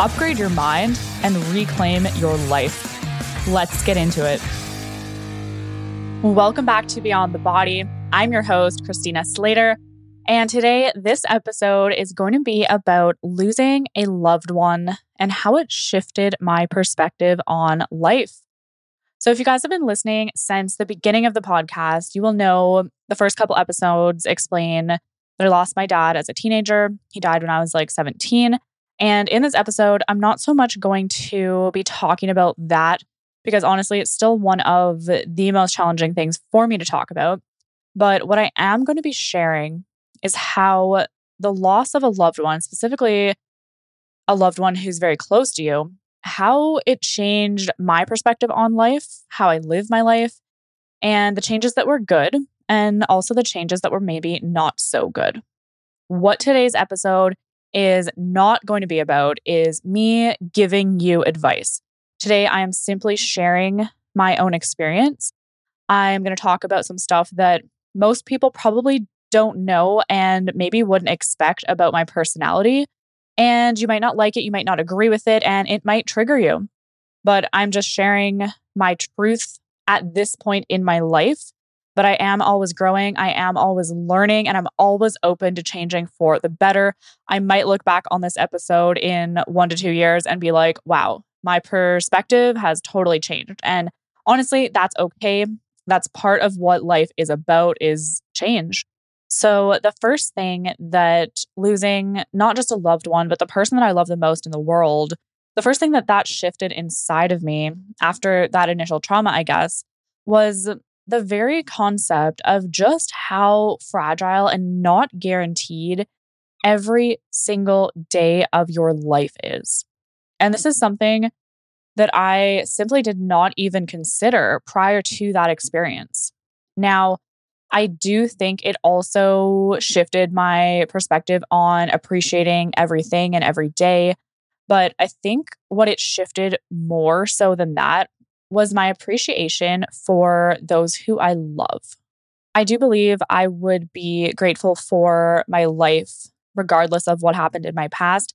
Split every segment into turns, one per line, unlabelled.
upgrade your mind, and reclaim your life. Let's get into it. Welcome back to Beyond the Body. I'm your host, Christina Slater. And today, this episode is going to be about losing a loved one and how it shifted my perspective on life. So, if you guys have been listening since the beginning of the podcast, you will know the first couple episodes explain that I lost my dad as a teenager. He died when I was like 17. And in this episode, I'm not so much going to be talking about that because honestly, it's still one of the most challenging things for me to talk about. But what I am going to be sharing is how the loss of a loved one, specifically a loved one who's very close to you, how it changed my perspective on life, how I live my life, and the changes that were good, and also the changes that were maybe not so good. What today's episode is not going to be about is me giving you advice. Today, I am simply sharing my own experience. I'm going to talk about some stuff that most people probably don't know and maybe wouldn't expect about my personality and you might not like it, you might not agree with it, and it might trigger you. But I'm just sharing my truth at this point in my life. But I am always growing, I am always learning, and I'm always open to changing for the better. I might look back on this episode in one to two years and be like, wow, my perspective has totally changed. And honestly, that's okay. That's part of what life is about is change. So, the first thing that losing not just a loved one, but the person that I love the most in the world, the first thing that that shifted inside of me after that initial trauma, I guess, was the very concept of just how fragile and not guaranteed every single day of your life is. And this is something that I simply did not even consider prior to that experience. Now, I do think it also shifted my perspective on appreciating everything and every day. But I think what it shifted more so than that was my appreciation for those who I love. I do believe I would be grateful for my life, regardless of what happened in my past.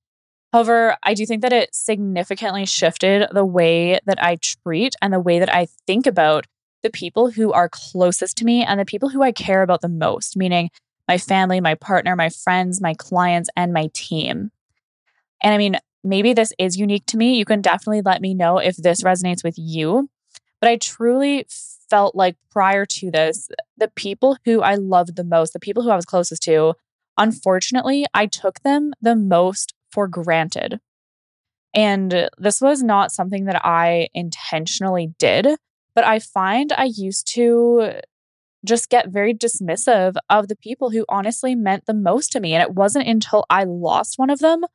However, I do think that it significantly shifted the way that I treat and the way that I think about the people who are closest to me and the people who I care about the most, meaning my family, my partner, my friends, my clients, and my team. And I mean, maybe this is unique to me. You can definitely let me know if this resonates with you. But I truly felt like prior to this, the people who I loved the most, the people who I was closest to, unfortunately, I took them the most for granted. And this was not something that I intentionally did. But I find I used to just get very dismissive of the people who honestly meant the most to me. And it wasn't until I lost one of them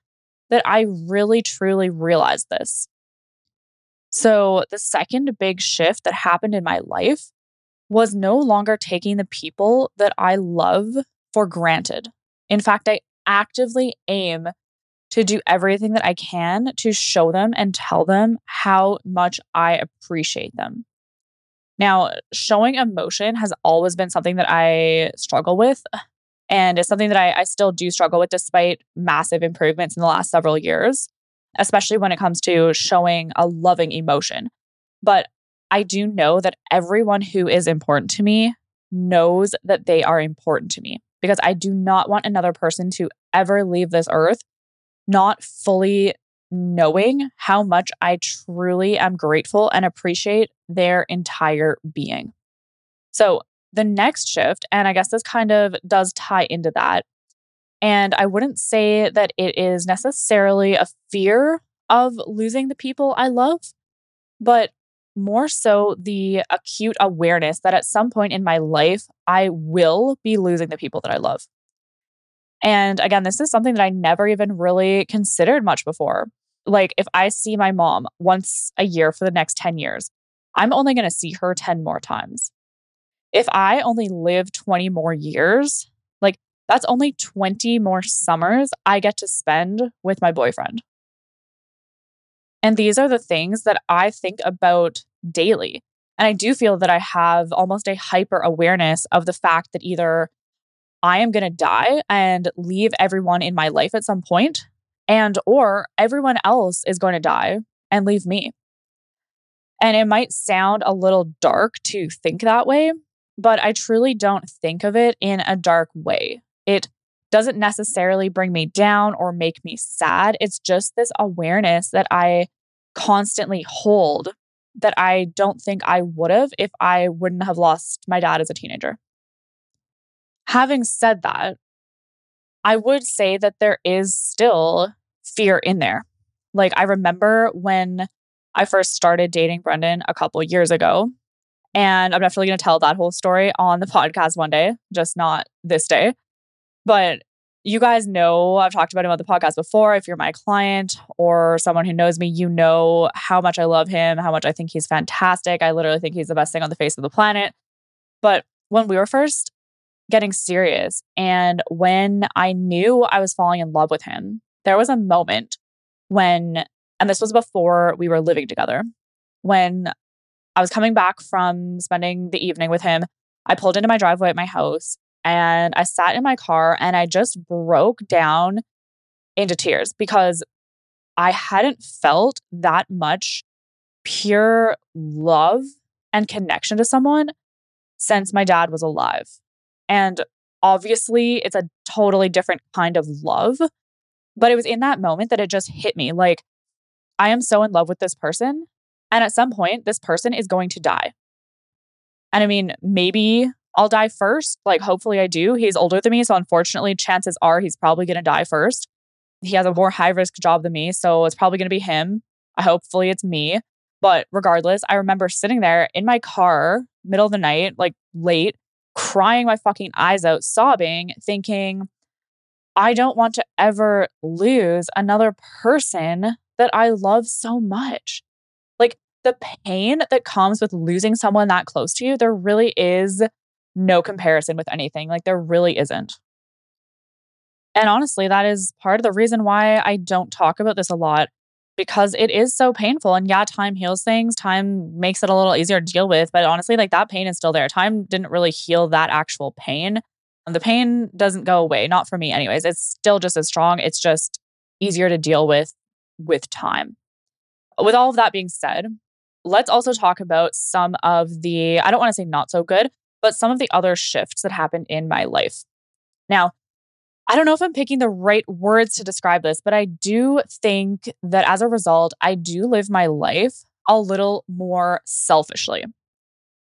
that I really, truly realized this. So, the second big shift that happened in my life was no longer taking the people that I love for granted. In fact, I actively aim to do everything that I can to show them and tell them how much I appreciate them. Now, showing emotion has always been something that I struggle with. And it's something that I, I still do struggle with despite massive improvements in the last several years, especially when it comes to showing a loving emotion. But I do know that everyone who is important to me knows that they are important to me because I do not want another person to ever leave this earth not fully knowing how much I truly am grateful and appreciate their entire being. So, the next shift, and I guess this kind of does tie into that. And I wouldn't say that it is necessarily a fear of losing the people I love, but more so the acute awareness that at some point in my life, I will be losing the people that I love. And again, this is something that I never even really considered much before Like, if I see my mom once a year for the next 10 years, I'm only going to see her 10 more times. If I only live 20 more years, like, that's only 20 more summers I get to spend with my boyfriend. And these are the things that I think about daily. And I do feel that I have almost a hyper awareness of the fact that either I am going to die and leave everyone in my life at some point and or everyone else is going to die and leave me. And it might sound a little dark to think that way, but I truly don't think of it in a dark way. It doesn't necessarily bring me down or make me sad. It's just this awareness that I constantly hold that I don't think I would have if I wouldn't have lost my dad as a teenager. Having said that, I would say that there is still fear in there. Like, I remember when I first started dating Brendan a couple years ago, and I'm definitely going to tell that whole story on the podcast one day, just not this day. But you guys know I've talked about him on the podcast before. If you're my client or someone who knows me, you know how much I love him, how much I think he's fantastic. I literally think he's the best thing on the face of the planet. But when we were first getting serious and when I knew I was falling in love with him, there was a moment when, and this was before we were living together, when I was coming back from spending the evening with him. I pulled into my driveway at my house and I sat in my car and I just broke down into tears because I hadn't felt that much pure love and connection to someone since my dad was alive. And obviously, it's a totally different kind of love. But it was in that moment that it just hit me like, I am so in love with this person. And at some point, this person is going to die. And I mean, maybe I'll die first. Like, hopefully I do. He's older than me. So, unfortunately, chances are he's probably going to die first. He has a more high risk job than me. So, it's probably going to be him. Hopefully, it's me. But regardless, I remember sitting there in my car, middle of the night, like late, crying my fucking eyes out, sobbing, thinking, I don't want to ever lose another person that I love so much. The pain that comes with losing someone that close to you, there really is no comparison with anything. Like there really isn't. And honestly, that is part of the reason why I don't talk about this a lot because it is so painful. And yeah, time heals things, time makes it a little easier to deal with. But honestly, like that pain is still there. Time didn't really heal that actual pain. And the pain doesn't go away, not for me, anyways. It's still just as strong. It's just easier to deal with with time. With all of that being said, let's also talk about some of the, I don't want to say not so good, but some of the other shifts that happened in my life. Now, I don't know if I'm picking the right words to describe this, but I do think that as a result, I do live my life a little more selfishly.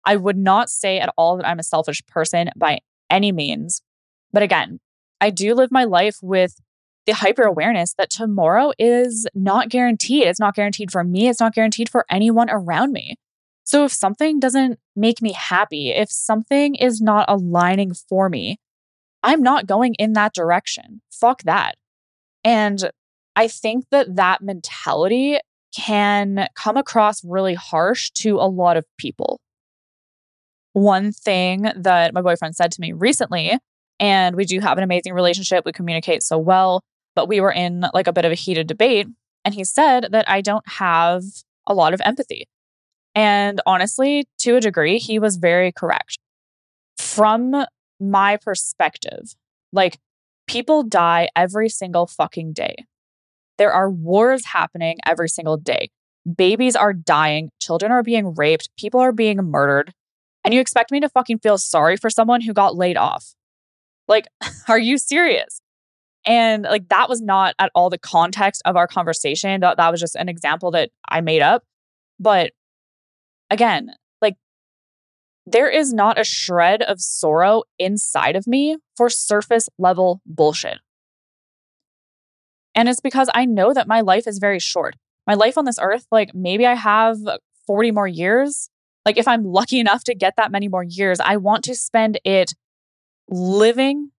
I would not say at all that I'm a selfish person by any means. But again, I do live my life with the hyper awareness that tomorrow is not guaranteed. It's not guaranteed for me, it's not guaranteed for anyone around me. So if something doesn't make me happy, if something is not aligning for me, I'm not going in that direction. Fuck that. And I think that that mentality can come across really harsh to a lot of people. One thing that my boyfriend said to me recently, and we do have an amazing relationship, we communicate so well, but we were in like a bit of a heated debate. And he said that I don't have a lot of empathy. And honestly, to a degree, he was very correct. From my perspective, like people die every single fucking day. There are wars happening every single day. Babies are dying, children are being raped, people are being murdered. And you expect me to fucking feel sorry for someone who got laid off? Like, are you serious? And like, that was not at all the context of our conversation. That, that was just an example that I made up. But again, like there is not a shred of sorrow inside of me for surface level bullshit. And it's because I know that my life is very short. My life on this earth, like maybe I have 40 more years. Like if I'm lucky enough to get that many more years, I want to spend it living,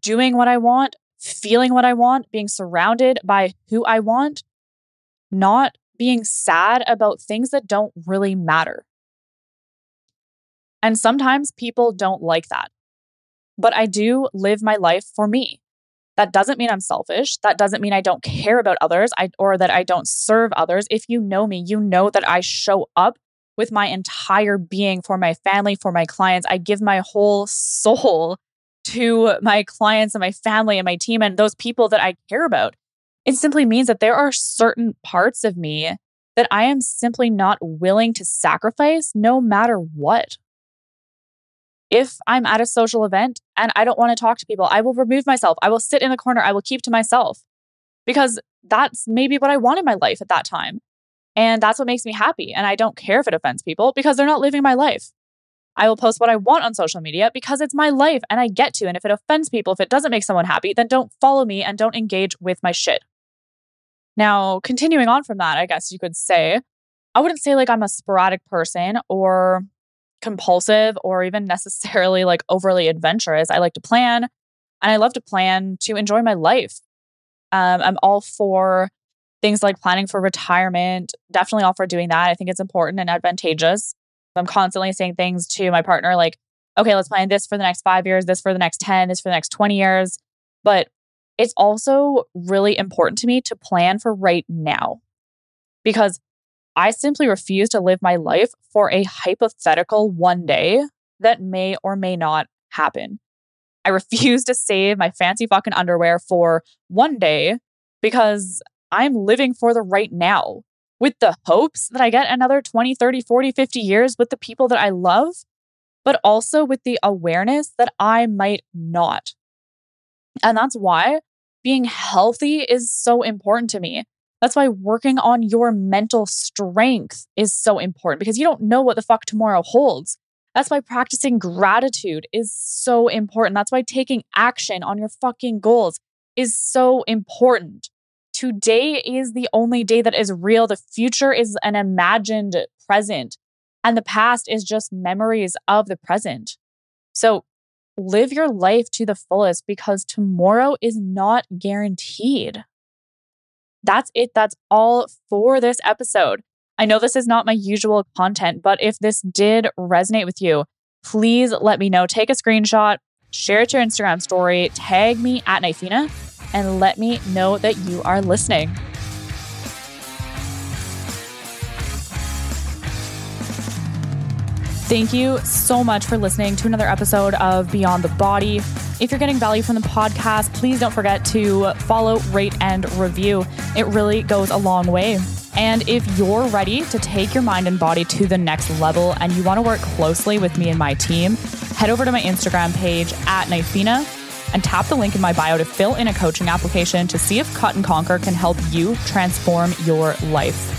doing what I want, feeling what I want, being surrounded by who I want, not being sad about things that don't really matter. And sometimes people don't like that. But I do live my life for me. That doesn't mean I'm selfish. That doesn't mean I don't care about others I, or that I don't serve others. If you know me, you know that I show up with my entire being for my family, for my clients. I give my whole soul to my clients and my family and my team and those people that I care about. It simply means that there are certain parts of me that I am simply not willing to sacrifice no matter what. If I'm at a social event and I don't want to talk to people, I will remove myself. I will sit in the corner. I will keep to myself because that's maybe what I want in my life at that time. And that's what makes me happy. And I don't care if it offends people because they're not living my life. I will post what I want on social media because it's my life and I get to. And if it offends people, if it doesn't make someone happy, then don't follow me and don't engage with my shit. Now, continuing on from that, I guess you could say, I wouldn't say like I'm a sporadic person or compulsive or even necessarily like overly adventurous. I like to plan and I love to plan to enjoy my life. Um, I'm all for things like planning for retirement, definitely all for doing that. I think it's important and advantageous. I'm constantly saying things to my partner like, okay, let's plan this for the next five years, this for the next 10, this for the next 20 years. But it's also really important to me to plan for right now because I simply refuse to live my life for a hypothetical one day that may or may not happen. I refuse to save my fancy fucking underwear for one day because I'm living for the right now with the hopes that I get another 20, 30, 40, 50 years with the people that I love, but also with the awareness that I might not. And that's why being healthy is so important to me. That's why working on your mental strength is so important because you don't know what the fuck tomorrow holds. That's why practicing gratitude is so important. That's why taking action on your fucking goals is so important. Today is the only day that is real. The future is an imagined present, and the past is just memories of the present. So live your life to the fullest because tomorrow is not guaranteed. That's it. That's all for this episode. I know this is not my usual content, but if this did resonate with you, please let me know. Take a screenshot, share it to your Instagram story, tag me at Knifina, and let me know that you are listening. Thank you so much for listening to another episode of Beyond the Body. If you're getting value from the podcast, please don't forget to follow, rate, and review. It really goes a long way. And if you're ready to take your mind and body to the next level and you want to work closely with me and my team, head over to my Instagram page at Knifina and tap the link in my bio to fill in a coaching application to see if Cut and Conquer can help you transform your life.